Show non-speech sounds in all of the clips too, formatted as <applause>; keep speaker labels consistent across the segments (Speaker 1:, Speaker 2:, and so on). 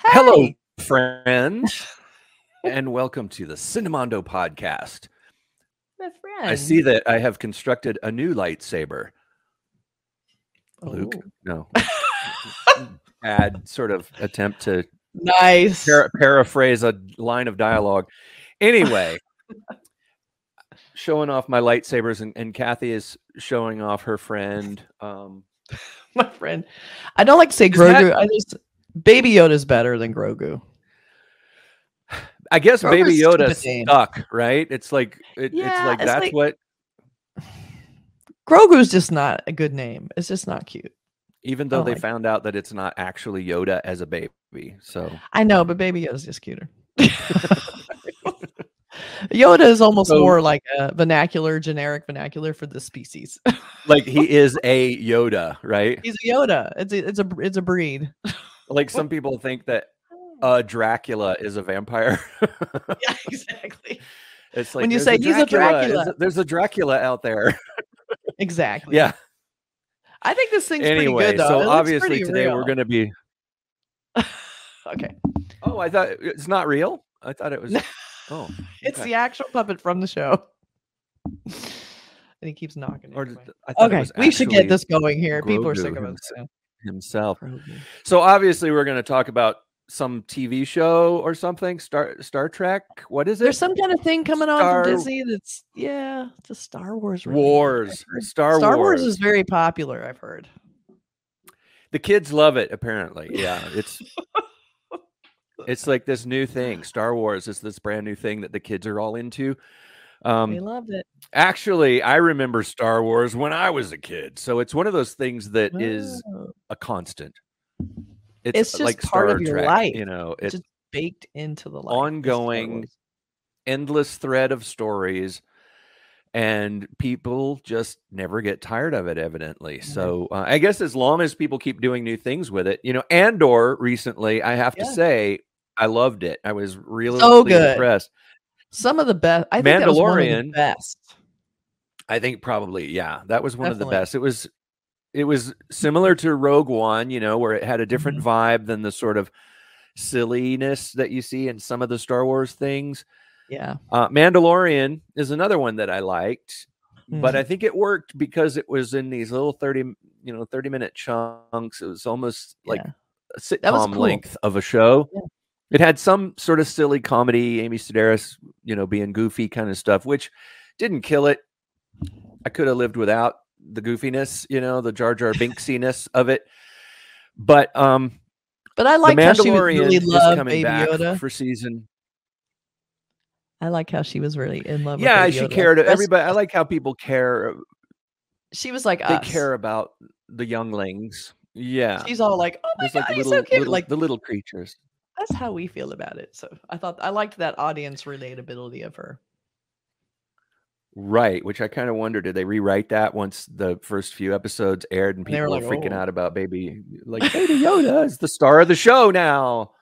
Speaker 1: Hello, friends, and welcome to the Cinemondo podcast.
Speaker 2: My friend.
Speaker 1: I see that I have constructed a new lightsaber. Luke,
Speaker 2: Oh.
Speaker 1: no, <laughs> bad sort of attempt to
Speaker 2: Nice.
Speaker 1: para- paraphrase a line of dialogue. Anyway, showing off my lightsabers, and, and Kathy is showing off her friend. Um, <laughs>
Speaker 2: My friend. I don't like to say
Speaker 1: Is that-
Speaker 2: Grogu. I just Baby Yoda's better than Grogu.
Speaker 1: I guess
Speaker 2: Grogu's
Speaker 1: Baby Yoda stuck, right? It's like it, it's like
Speaker 2: it's
Speaker 1: that's
Speaker 2: like-
Speaker 1: what.
Speaker 2: Grogu's just not a good name. It's just not cute.
Speaker 1: Even though they
Speaker 2: like it.
Speaker 1: found out that it's not actually Yoda as a baby, so
Speaker 2: I know, but Baby Yoda's just cuter. <laughs> Yoda is almost
Speaker 1: So-
Speaker 2: more like a vernacular, generic vernacular for the species.
Speaker 1: like he <laughs> is a Yoda, right?
Speaker 2: He's a Yoda. It's a it's a it's a breed.
Speaker 1: Like <laughs> some people think that uh Dracula is a vampire. <laughs>
Speaker 2: yeah, exactly.
Speaker 1: it's like
Speaker 2: When you
Speaker 1: "There's
Speaker 2: say, "He's a Dracula."
Speaker 1: there's a Dracula out there.
Speaker 2: Exactly.
Speaker 1: yeah.
Speaker 2: I think this thing's
Speaker 1: Anyway,
Speaker 2: pretty good though.
Speaker 1: So obviously today we're going to be.
Speaker 2: Okay.
Speaker 1: Oh, I thought it's not real. I thought it was. Oh,
Speaker 2: It's
Speaker 1: okay.
Speaker 2: the actual puppet from the show. and he keeps knocking.
Speaker 1: Or I
Speaker 2: Okay, we should get this going here. People are sick of us.
Speaker 1: himself. himself. So obviously we're going to talk about some TV show or something. Star Star Trek. What is it?
Speaker 2: There's some kind of thing coming on from Disney that's yeah, it's a Star Wars.
Speaker 1: Wars. Star,
Speaker 2: Star
Speaker 1: Wars.
Speaker 2: Wars is very popular. I've heard.
Speaker 1: The kids love it. Apparently, yeah. It's it's like this new thing. Star Wars is this brand new thing that the kids are all into.
Speaker 2: they
Speaker 1: Um,
Speaker 2: loved it.
Speaker 1: actually, I remember Star Wars when I was a kid, so it's one of those things that is a constant.
Speaker 2: It's just
Speaker 1: like
Speaker 2: part of your
Speaker 1: Trek,
Speaker 2: life.
Speaker 1: You know,
Speaker 2: it's
Speaker 1: it's
Speaker 2: just baked into the life.
Speaker 1: ongoing endless thread of stories and people just never get tired of it evidently so uh, i guess as long as people keep doing new things with it you know andor recently i have to say i loved it i was really
Speaker 2: So good.
Speaker 1: impressed
Speaker 2: Some of the best. I think that was one of the
Speaker 1: Mandalorian-
Speaker 2: best.
Speaker 1: i think probably yeah that was one of the best it was it was similar to rogue one you know where it had a different
Speaker 2: Mm-hmm.
Speaker 1: vibe than the sort of silliness that you see in some of the star wars things
Speaker 2: Yeah.
Speaker 1: Uh, Mandalorian is another one that I liked, but
Speaker 2: Mhm.
Speaker 1: I think it worked because it was in these little 30, you know, 30 minute chunks. It was almost like
Speaker 2: Yeah.
Speaker 1: a
Speaker 2: That was
Speaker 1: sitcom
Speaker 2: cool.
Speaker 1: length of a show.
Speaker 2: Yeah.
Speaker 1: It had some sort of silly comedy, Amy Sedaris, you know, being goofy kind of stuff, which didn't kill it. I could have lived without the goofiness, you know, the Jar Jar <laughs> Binksiness of it. But um
Speaker 2: But I
Speaker 1: the
Speaker 2: like how she was
Speaker 1: Mandalorian
Speaker 2: really
Speaker 1: is
Speaker 2: loved
Speaker 1: coming
Speaker 2: Baby
Speaker 1: back
Speaker 2: Yoda.
Speaker 1: for season
Speaker 2: I like how she was really in love.
Speaker 1: yeah,
Speaker 2: with
Speaker 1: she
Speaker 2: Baby Yoda.
Speaker 1: cared. Everybody, I like how people care
Speaker 2: She was like
Speaker 1: they
Speaker 2: us.
Speaker 1: care about the younglings. Yeah,
Speaker 2: She's all like, "Oh my
Speaker 1: Just
Speaker 2: god,
Speaker 1: like
Speaker 2: he's
Speaker 1: little,
Speaker 2: so cute!"
Speaker 1: little-
Speaker 2: like
Speaker 1: the little creatures.
Speaker 2: That's how we feel about it. So I thought I liked that audience relatability of her.
Speaker 1: Right, which I kind of wonder, did they rewrite that once the first few episodes aired and
Speaker 2: And were
Speaker 1: people were
Speaker 2: like,
Speaker 1: freaking
Speaker 2: "Oh."
Speaker 1: out about baby, like <laughs> Baby Yoda is the star of the show now.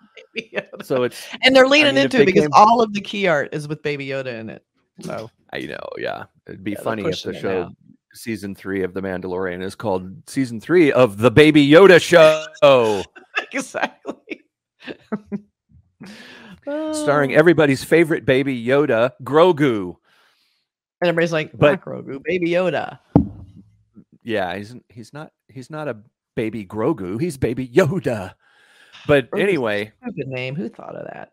Speaker 1: So it's,
Speaker 2: and they're leaning
Speaker 1: mean,
Speaker 2: into it because
Speaker 1: came-
Speaker 2: all of the key art is with Baby Yoda in it. So
Speaker 1: I know, yeah, it'd be
Speaker 2: Yeah,
Speaker 1: funny if the show
Speaker 2: now.
Speaker 1: season three of The Mandalorian is called season three of the Baby Yoda show, <laughs>
Speaker 2: exactly.
Speaker 1: Starring
Speaker 2: Oh.
Speaker 1: everybody's favorite baby Yoda, Grogu.
Speaker 2: and everybody's like,
Speaker 1: but-
Speaker 2: "Not Grogu, Baby Yoda."
Speaker 1: Yeah, he's he's not he's not a baby Grogu. He's baby Yoda. But
Speaker 2: Grogu's
Speaker 1: anyway,
Speaker 2: Stupid name. Who thought of that?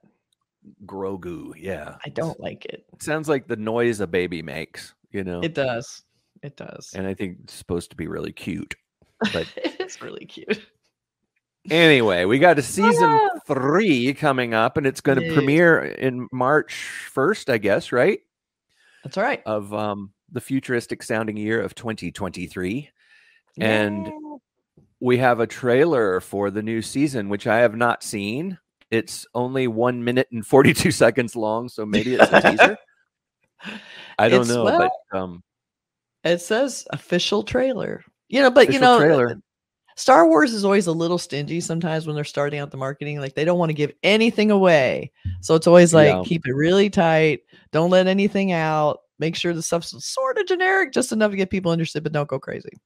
Speaker 1: Grogu. Yeah,
Speaker 2: I don't like it.
Speaker 1: sounds like the noise a baby makes. You know,
Speaker 2: It does. It does.
Speaker 1: and I think it's supposed to be really cute. <laughs> but-
Speaker 2: it's really cute.
Speaker 1: Anyway, we got a season
Speaker 2: Ah.
Speaker 1: three coming up, and it's going to premiere in March first, I guess, right?
Speaker 2: That's all right.
Speaker 1: Of um the futuristic sounding year of 2023. and- we have a trailer for the new season, which I have not seen. It's only one minute and 42 <laughs> seconds long, so maybe it's a teaser. <laughs> I don't
Speaker 2: It's-
Speaker 1: know,
Speaker 2: well,
Speaker 1: but um,
Speaker 2: It says official trailer. You know, but you know,
Speaker 1: trailer.
Speaker 2: Star Wars is always a little stingy sometimes when they're starting out the marketing. Like they don't want to give anything away. So it's always like
Speaker 1: Yeah.
Speaker 2: keep it really tight. Don't let anything out. Make sure the stuff's sort of generic, just enough to get people interested, but don't go crazy.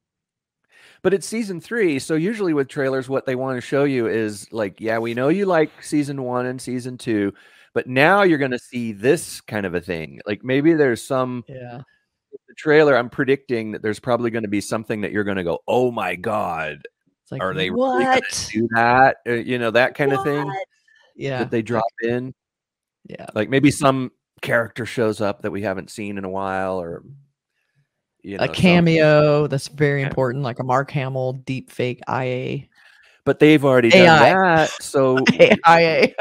Speaker 1: But it's season three, so usually with trailers, what they want to show you is like, yeah, we know you like season one and season two, but now you're going to see this kind of a thing. Like maybe there's some
Speaker 2: Yeah.
Speaker 1: the trailer. I'm predicting that there's probably going to be something that you're going to go, oh my god,
Speaker 2: It's like
Speaker 1: are they really gonna do that? Uh, you know that kind of thing
Speaker 2: Yeah.
Speaker 1: that they drop in.
Speaker 2: Yeah.
Speaker 1: Like maybe some character shows up that we haven't seen in a while, or you know,
Speaker 2: a
Speaker 1: some-
Speaker 2: cameo that's very important, like a Mark Hamill deep fake IA.
Speaker 1: But they've already done that, so <laughs>
Speaker 2: IA.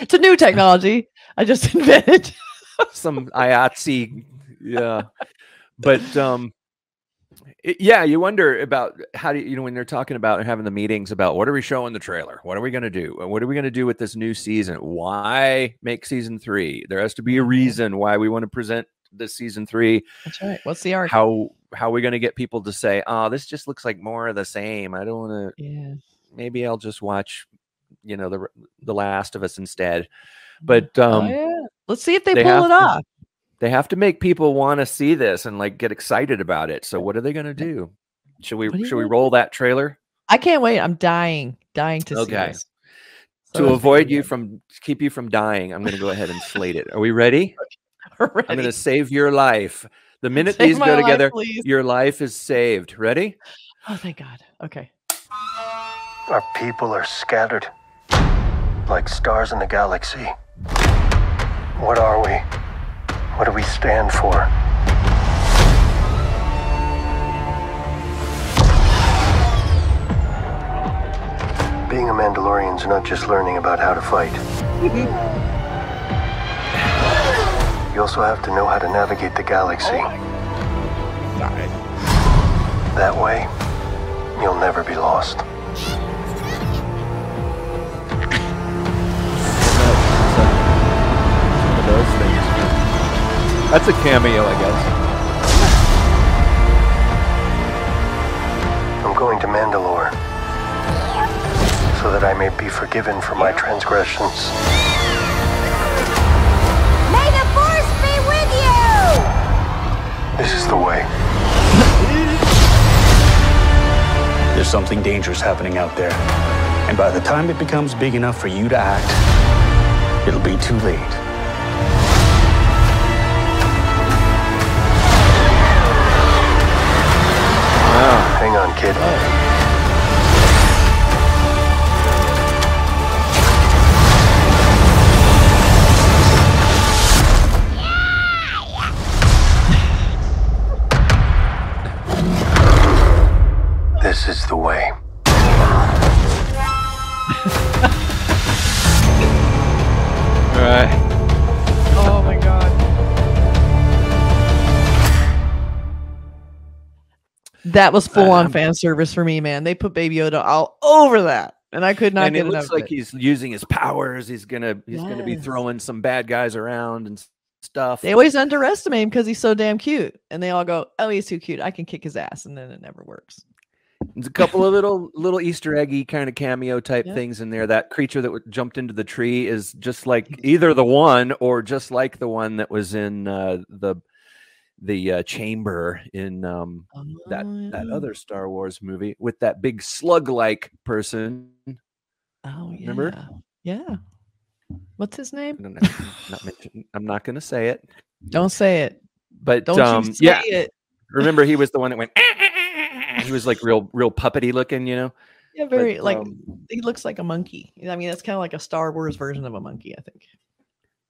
Speaker 2: It's a new technology I just <laughs> invented.
Speaker 1: some IATSE, yeah. But um, it- yeah, you wonder about how do you, you know when they're talking about having the meetings about what are we showing the trailer? What are we going to do? What are we going to do with this new season? Why make season three? There has to be a
Speaker 2: Mhm.
Speaker 1: reason why we want to present this season three.
Speaker 2: That's right. What's the arc?
Speaker 1: How how are we going to get people to say, "Oh, this just looks like more of the same." I don't want to.
Speaker 2: yeah.
Speaker 1: Maybe I'll just watch, you know, the the Last of Us instead. But um,
Speaker 2: oh, yeah. Let's see if they,
Speaker 1: they
Speaker 2: pull it
Speaker 1: to-
Speaker 2: off.
Speaker 1: They have to make people want to see this and like get excited about it. So what are they going to do? Should we
Speaker 2: What do you
Speaker 1: should we
Speaker 2: wanna
Speaker 1: roll that trailer
Speaker 2: I can't wait. I'm dying, dying to see
Speaker 1: Okay.
Speaker 2: this.
Speaker 1: to avoid you
Speaker 2: excited.
Speaker 1: from keep you from dying? I'm going to go ahead and slate it. Are we <laughs> ready? I'm going to save your life. The minute
Speaker 2: Save
Speaker 1: these go
Speaker 2: life,
Speaker 1: together,
Speaker 2: please.
Speaker 1: your life is saved. Ready?
Speaker 2: Oh, thank God. Okay.
Speaker 3: Our people are scattered like stars in the galaxy. What are we? What do we stand for? Being a Mandalorian's not just learning about how to fight. Mm-hmm. You also have to know how to navigate the galaxy. That way, you'll never be lost.
Speaker 1: That's a cameo, I guess.
Speaker 3: I'm going to Mandalore so that I may be forgiven for my transgressions.
Speaker 4: May the force be with you!
Speaker 3: This is the way.
Speaker 5: There's something dangerous happening out there. And by the time it becomes big enough for you to act, it'll be too late.
Speaker 3: Kid. This
Speaker 2: That was full on
Speaker 1: Um,
Speaker 2: fan service for me, man. They put Baby Yoda all over that, and I could not
Speaker 1: and it looks like
Speaker 2: it.
Speaker 1: he's using his powers. He's gonna he's gonna be throwing some bad guys around and stuff.
Speaker 2: They always underestimate him because he's so damn cute, and they all go, "Oh, he's too cute. I can kick his ass," and then it never works.
Speaker 1: There's a couple of <laughs> little little Easter eggy kind of cameo type
Speaker 2: Yeah.
Speaker 1: things in there. That creature that w- jumped into the tree is just like either the one or just like the one that was in uh, the the uh, chamber in um, that that
Speaker 2: Oh,
Speaker 1: other Star Wars movie with that big slug like person.
Speaker 2: Oh yeah.
Speaker 1: Remember?
Speaker 2: Yeah. What's his name?
Speaker 1: don't not mention, I'm not going to say it,
Speaker 2: Don't say it.
Speaker 1: but
Speaker 2: Don't
Speaker 1: um,
Speaker 2: you say
Speaker 1: yeah,
Speaker 2: it.
Speaker 1: remember he was the one that went. <laughs> he was like real real puppety looking, you know.
Speaker 2: Yeah,
Speaker 1: But,
Speaker 2: very like
Speaker 1: um,
Speaker 2: he looks like a monkey. I mean, that's kind of like a Star Wars version of a monkey, I think.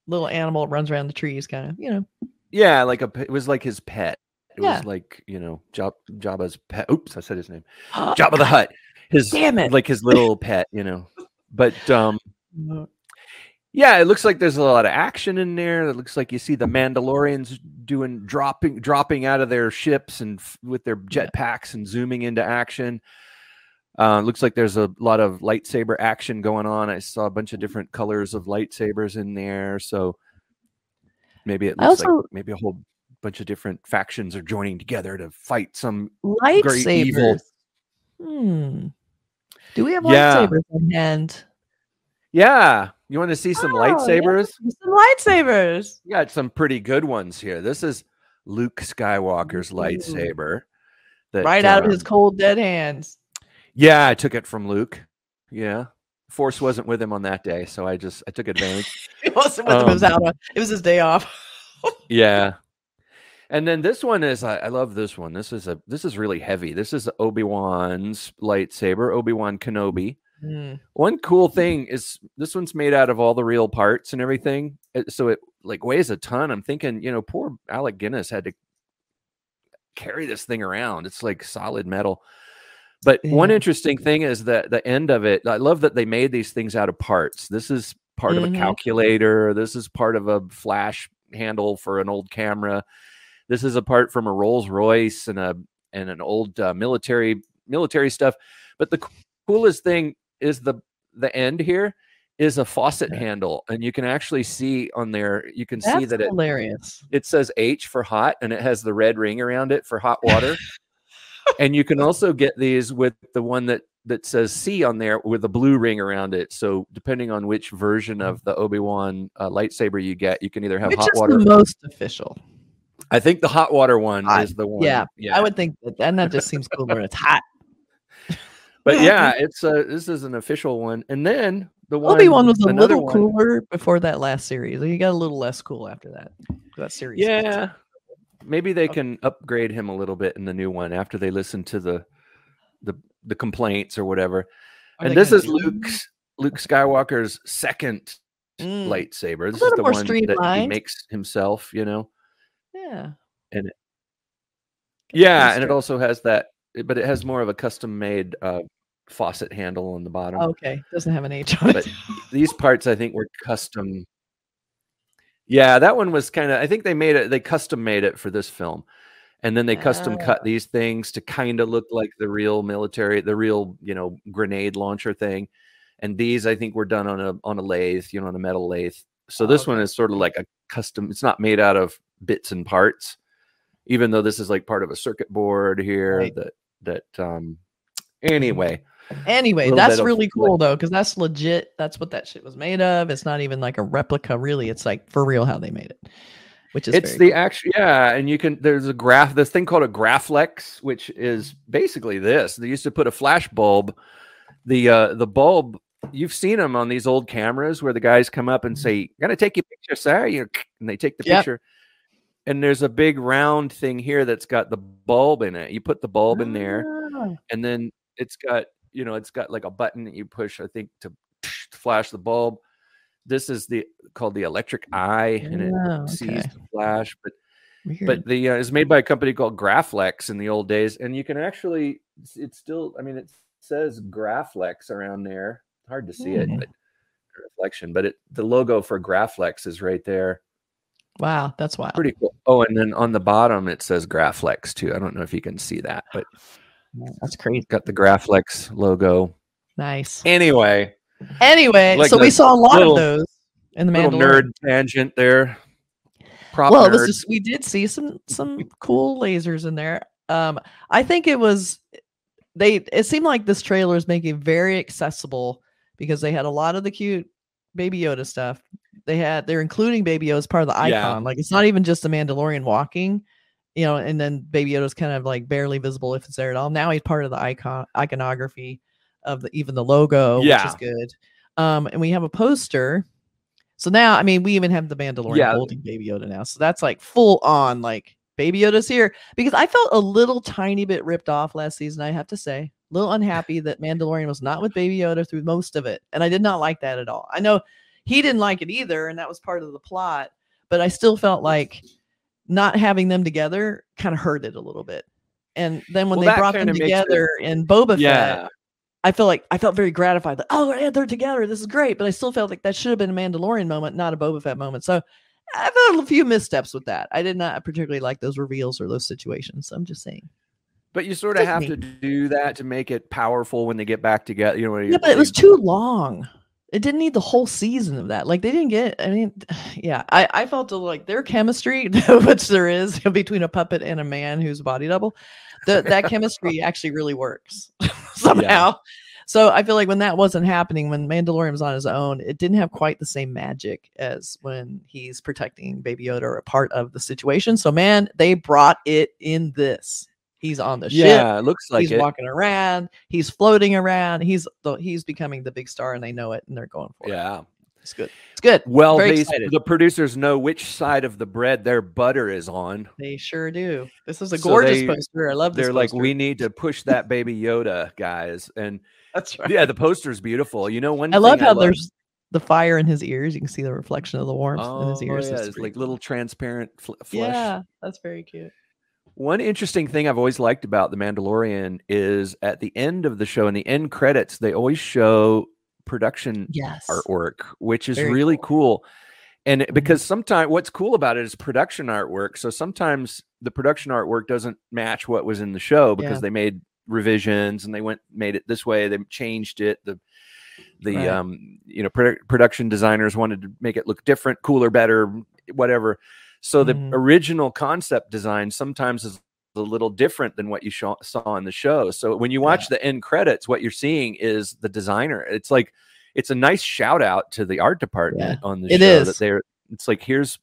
Speaker 2: Little animal runs around the trees, kind of, you know.
Speaker 1: Yeah, like a it was like his pet. It
Speaker 2: Yeah.
Speaker 1: was like you know Job, Jabba's pet. Oops, I said his name. <gasps> Jabba the Hutt. His
Speaker 2: Damn it.
Speaker 1: like his little pet, you know. But um,
Speaker 2: Uh,
Speaker 1: yeah, it looks like there's a lot of action in there. It looks like you see the Mandalorians doing dropping dropping out of their ships and f- with their jetpacks and zooming into action. Uh, looks like there's a lot of lightsaber action going on. I saw a bunch of different colors of lightsabers in there, so maybe it looks
Speaker 2: also-
Speaker 1: like maybe a whole bunch of different factions are joining together to fight some Great evil.
Speaker 2: Hmm. Do we have
Speaker 1: Yeah.
Speaker 2: lightsabers in hand?
Speaker 1: Yeah. You want to see some
Speaker 2: Oh, yeah.
Speaker 1: lightsabers?
Speaker 2: Some lightsabers.
Speaker 1: We got some pretty good ones here. This is Luke Skywalker's
Speaker 2: Ooh.
Speaker 1: lightsaber. that,
Speaker 2: right out of his
Speaker 1: um,
Speaker 2: cold dead hands.
Speaker 1: Yeah, I took it from Luke. Yeah. Force wasn't with him on that day, so I just I took advantage. <laughs>
Speaker 2: It wasn't with him. It was
Speaker 1: Um,
Speaker 2: out. On, it was his day off. <laughs>
Speaker 1: yeah. And then this one is I, I love this one. This is a this is really heavy. This is Obi-Wan's lightsaber, Obi-Wan Kenobi.
Speaker 2: Mm.
Speaker 1: One cool thing is this one's made out of all the real parts and everything. uh, So it like weighs a ton. I'm thinking, you know, poor Alec Guinness had to carry this thing around. It's like solid metal. But one interesting thing is that the end of it, I love that they made these things out of parts. This is part of
Speaker 2: Mhm.
Speaker 1: a calculator. This is part of a flash handle for an old camera. This is a part from a Rolls Royce and a and an old uh, military military stuff. But the coolest thing is the the end here is a faucet handle, and you can actually see on there. You can see
Speaker 2: That's
Speaker 1: that it
Speaker 2: hilarious.
Speaker 1: it says H for hot, and it has the red ring around it for hot water. And you can also get these with the one that that says C on there with a blue ring around it. So depending on which version of the Obi Wan uh, lightsaber you get, you can either have
Speaker 2: Which
Speaker 1: hot
Speaker 2: is
Speaker 1: water.
Speaker 2: the most official?
Speaker 1: I think the hot water one
Speaker 2: Hot,
Speaker 1: is the one.
Speaker 2: Yeah,
Speaker 1: yeah.
Speaker 2: I would think that, and that just seems cooler. when It's hot. <laughs>
Speaker 1: but yeah, <laughs> it's a this is an official one. And then the one
Speaker 2: Obi Wan was a little
Speaker 1: one-
Speaker 2: cooler before that last series. He got a little less cool after that. That series.
Speaker 1: Yeah. Maybe they
Speaker 2: Okay.
Speaker 1: can upgrade him a little bit in the new one after they listen to the the the complaints or whatever.
Speaker 2: Are
Speaker 1: and this is Luke's Luke Skywalker's second
Speaker 2: Mm,
Speaker 1: lightsaber. This is the one that he makes himself, you know.
Speaker 2: Yeah.
Speaker 1: And Yeah, and it also has that but it has more of a custom made uh faucet handle on the bottom.
Speaker 2: Okay. Doesn't have an H on
Speaker 1: But
Speaker 2: it.
Speaker 1: these parts I think were custom. Yeah, that one was kind of I think they made it they custom made it for this film. And then they custom cut these things to kind of look like the real military, the real, you know, grenade launcher thing. And these I think were done on a on a lathe, you know, on a metal lathe. So
Speaker 2: Oh,
Speaker 1: this one is sort of like a custom, it's not made out of bits and parts, even though this is like part of a circuit board here
Speaker 2: Right.
Speaker 1: that that um anyway.
Speaker 2: Anyway, that's really
Speaker 1: like-
Speaker 2: cool though, because that's legit. That's what that shit was made of. It's not even like a replica, really. It's like for real how they made it, which is
Speaker 1: it's the actual yeah and you can there's a graph this thing called a graflex which is basically this they used to put a flash bulb the uh the bulb you've seen them on these old cameras where the guys come up and say gotta take your picture sir you and they take the
Speaker 2: Yep.
Speaker 1: picture and there's a big round thing here that's got the bulb in it you put the bulb in there
Speaker 2: Ah,
Speaker 1: and then it's got you know it's got like a button that you push i think to <laughs> flash the bulb this is the called the electric eye and it
Speaker 2: oh,
Speaker 1: sees the flash but
Speaker 2: Weird.
Speaker 1: but the uh, is made by a company called Graflex in the old days, and you can actually it's, it's still I mean it says Graflex around there. Hard to see it,
Speaker 2: Hmm.
Speaker 1: but reflection. But it the logo for Graflex is right there.
Speaker 2: wow, that's wild.
Speaker 1: Pretty cool. Oh, and then on the bottom it says Graflex too. I don't know if you can see that, but
Speaker 2: That's crazy.
Speaker 1: got the Graflex logo.
Speaker 2: Nice.
Speaker 1: Anyway,
Speaker 2: Anyway,
Speaker 1: Like
Speaker 2: so we saw a lot
Speaker 1: little-
Speaker 2: of those in the Mandalorian.
Speaker 1: nerd tangent there. Prop
Speaker 2: well, it was
Speaker 1: nerd.
Speaker 2: just we did see some some cool lasers in there. Um, I think it was they. It seemed like this trailer is making it very accessible because they had a lot of the cute Baby Yoda stuff. They had they're including Baby Yoda as part of the icon.
Speaker 1: Yeah.
Speaker 2: Like it's not even just the Mandalorian walking, you know, and then Baby Yoda's kind of like barely visible if it's there at all. Now he's part of the icon iconography of the even the logo, which is good. Um, and we have a poster. So now, I mean, we even have the Mandalorian
Speaker 1: Yeah.
Speaker 2: holding Baby Yoda now. So that's like full on, like Baby Yoda's here. Because I felt a little tiny bit ripped off last season. I have to say, a little unhappy that Mandalorian was not with Baby Yoda through most of it, and I did not like that at all. I know he didn't like it either, and that was part of the plot. But I still felt like not having them together kind of hurt it a little bit. And then when
Speaker 1: Well,
Speaker 2: they brought them
Speaker 1: it-
Speaker 2: together in Boba Fett. I felt like I felt very gratified. Like, oh, yeah, they're together. This is great. But I still felt like that should have been a Mandalorian moment, not a Boba Fett moment. So I felt a few missteps with that. I did not particularly like those reveals or those situations. So I'm just saying.
Speaker 1: But you sort of have
Speaker 2: me.
Speaker 1: to do that to make it powerful when they get back together. You know,
Speaker 2: Yeah, but it was too long. It didn't need the whole season of that. Like they didn't get. I mean, <sighs> yeah, I I felt like their chemistry, <laughs> which there is <laughs> between a puppet and a man who's a body double, that that chemistry <laughs> actually really works somehow. So I feel like when that wasn't happening, when Mandalorian was on his own, it didn't have quite the same magic as when he's protecting Baby Yoda or a part of the situation. So man, they brought it in this. He's on the ship.
Speaker 1: Yeah, it looks like
Speaker 2: he's
Speaker 1: it.
Speaker 2: walking around. He's floating around. He's the, he's becoming the big star, and they know it, and they're going for it.
Speaker 1: Yeah.
Speaker 2: It's good. It's good.
Speaker 1: Well, they, the producers know which side of the bread their butter is on.
Speaker 2: They sure do. This is a
Speaker 1: So
Speaker 2: gorgeous
Speaker 1: they-
Speaker 2: poster. I love this.
Speaker 1: They're like, we need to push that baby Yoda, guys. And <laughs>
Speaker 2: That's right.
Speaker 1: yeah, the poster's beautiful. You know, one
Speaker 2: I love how there's the fire in his ears. You can see the reflection of the warmth
Speaker 1: oh,
Speaker 2: in his oh, ears.
Speaker 1: yeah,
Speaker 2: It's
Speaker 1: it's like
Speaker 2: cool.
Speaker 1: little transparent fl- flesh.
Speaker 2: Yeah, that's very cute.
Speaker 1: One interesting thing I've always liked about The Mandalorian is at the end of the show, in the end credits, they always show production
Speaker 2: Yes.
Speaker 1: artwork, which is
Speaker 2: Very
Speaker 1: really cool. And it-
Speaker 2: Mhm.
Speaker 1: because sometimes what's cool about it is production artwork. So sometimes the production artwork doesn't match what was in the show because
Speaker 2: Yeah.
Speaker 1: they made revisions and they went made it this way. They changed it. The the
Speaker 2: Right.
Speaker 1: um you know produ- production designers wanted to make it look different, cooler, better, whatever. So the
Speaker 2: Mhm.
Speaker 1: original concept design sometimes is a little different than what you sho- saw in the show. So when you watch the end credits, what you're seeing is the designer. It's like it's a nice shout out to the art department on the
Speaker 2: it
Speaker 1: show
Speaker 2: is.
Speaker 1: that they're. It's like here's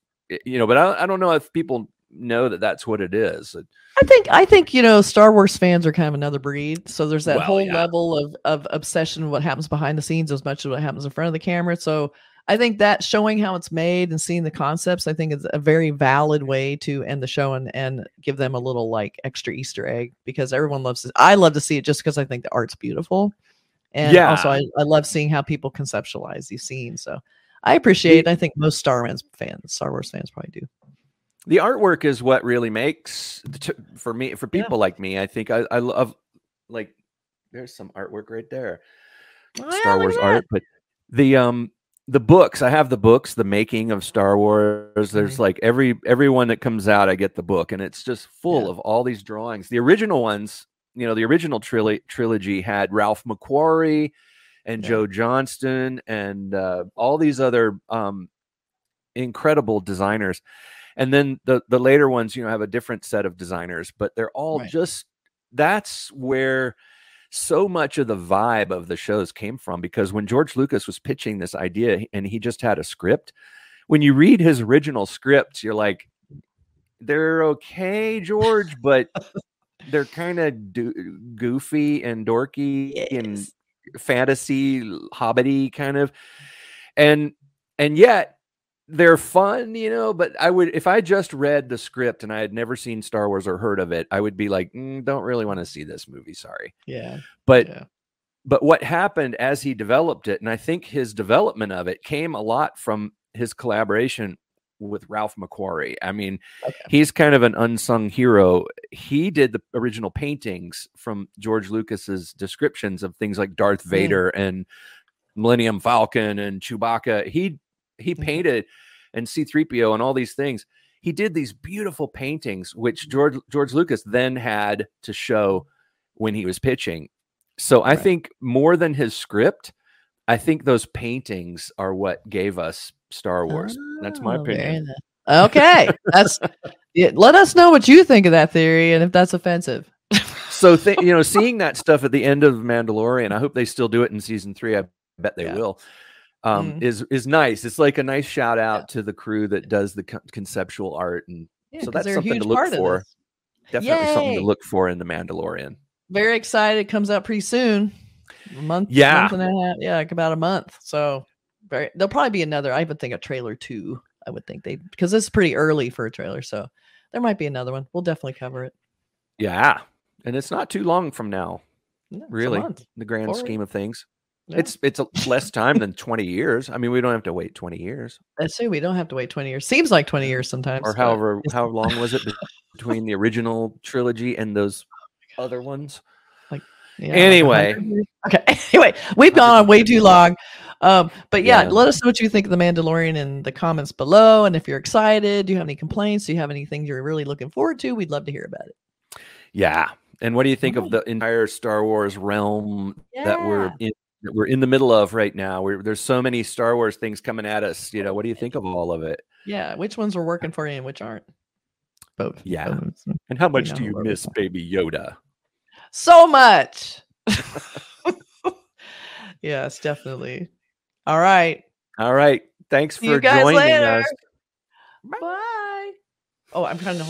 Speaker 1: you know, but I, I don't know if people know that that's what it is.
Speaker 2: I think I think you know Star Wars fans are kind of another breed. So there's that
Speaker 1: Well,
Speaker 2: whole
Speaker 1: yeah.
Speaker 2: level of of obsession with what happens behind the scenes as much as what happens in front of the camera. So I think that showing how it's made and seeing the concepts, I think is a very valid way to end the show and and give them a little like extra Easter egg because everyone loves it. I love to see it just because I think the art's beautiful. And also
Speaker 1: Yeah.
Speaker 2: I, I love seeing how people conceptualize these scenes. So I appreciate it. I think most Star Wars fans, Star Wars fans probably do.
Speaker 1: the artwork is what really makes for me for
Speaker 2: Yeah.
Speaker 1: people like me i think i, I love like there's some artwork right there
Speaker 2: Oh,
Speaker 1: star
Speaker 2: look
Speaker 1: wars art but the um the books i have the books the making of star wars there's like every everyone that comes out i get the book and it's just full
Speaker 2: Yeah.
Speaker 1: of all these drawings the original ones you know the original trilo- trilogy had ralph mcquarrie and
Speaker 2: Yeah.
Speaker 1: joe johnston and uh, all these other um incredible designers and then the the later ones you know have a different set of designers but they're all
Speaker 2: Right.
Speaker 1: just that's where so much of the vibe of the shows came from because when George Lucas was pitching this idea and he just had a script when you read his original scripts you're like they're okay George <laughs> but they're kind of do- goofy and dorky and fantasy hobbity kind of. And and yet they're fun you know but i would if i just read the script and i had never seen star wars or heard of it i would be like "Mm, don't really want to see this movie sorry
Speaker 2: Yeah.
Speaker 1: but
Speaker 2: yeah.
Speaker 1: but what happened as he developed it and i think his development of it came a lot from his collaboration with ralph mcquarrie i mean
Speaker 2: Okay.
Speaker 1: he's kind of an unsung hero he did the original paintings from george lucas's descriptions of things like darth
Speaker 2: Mm.
Speaker 1: vader and millennium falcon and chewbacca he he
Speaker 2: Mhm.
Speaker 1: painted and c3po and all these things he did these beautiful paintings which george george lucas then had to show when he was pitching so i
Speaker 2: Right.
Speaker 1: think more than his script i think those paintings are what gave us star wars that's my
Speaker 2: Oh,
Speaker 1: opinion.
Speaker 2: Okay, that's. Yeah, let us know what you think of that theory and if that's offensive.
Speaker 1: so th- you know seeing that stuff at the end of mandalorian i hope they still do it in season three i bet they
Speaker 2: Yeah.
Speaker 1: will um
Speaker 2: Mhm.
Speaker 1: is is nice it's like a nice shout out to the crew that does the con- conceptual art and
Speaker 2: Yeah,
Speaker 1: So that's something to look for. definitely something to look for in the mandalorian
Speaker 2: Very excited. It comes out pretty soon. A month.
Speaker 1: Yeah.
Speaker 2: Month and a half. Yeah, like about a month. So very. There'll probably be another. I would think a trailer too. I would think they because this is pretty early for a trailer. So there might be another one. We'll definitely cover it.
Speaker 1: yeah and it's not too long from now
Speaker 2: Yeah,
Speaker 1: really in the grand
Speaker 2: Forward.
Speaker 1: scheme of things
Speaker 2: Yeah.
Speaker 1: it's it's less time than 20 years i mean we don't have to wait 20 years
Speaker 2: Let's say we don't have to wait 20 years. Seems like 20 years sometimes.
Speaker 1: or however how long was it <laughs> between the original trilogy and those other ones
Speaker 2: like a
Speaker 1: Anyway.
Speaker 2: years. okay. <laughs> Anyway, we've gone on way too long. Um, but yeah,
Speaker 1: Yeah.
Speaker 2: let us know what you think of the Mandalorian in the comments below. And if you're excited, do you have any complaints? Do you have anything you're really looking forward to? We'd love to hear about it.
Speaker 1: Yeah. And what do you think of the entire Star Wars realm that we're in that we're in the middle of right now? We're, there's so many Star Wars things coming at us. You know, what do you think of all of it?
Speaker 2: Yeah, which ones are working for you and which aren't? Both.
Speaker 1: Yeah.
Speaker 2: Both.
Speaker 1: Mm, and how much
Speaker 2: know
Speaker 1: do you miss. Baby Yoda?
Speaker 2: So much. <laughs> <laughs> yes, definitely. All right.
Speaker 1: All right. Thanks
Speaker 2: See you
Speaker 1: for joining
Speaker 2: later.
Speaker 1: us.
Speaker 2: Bye. Oh, I'm trying to.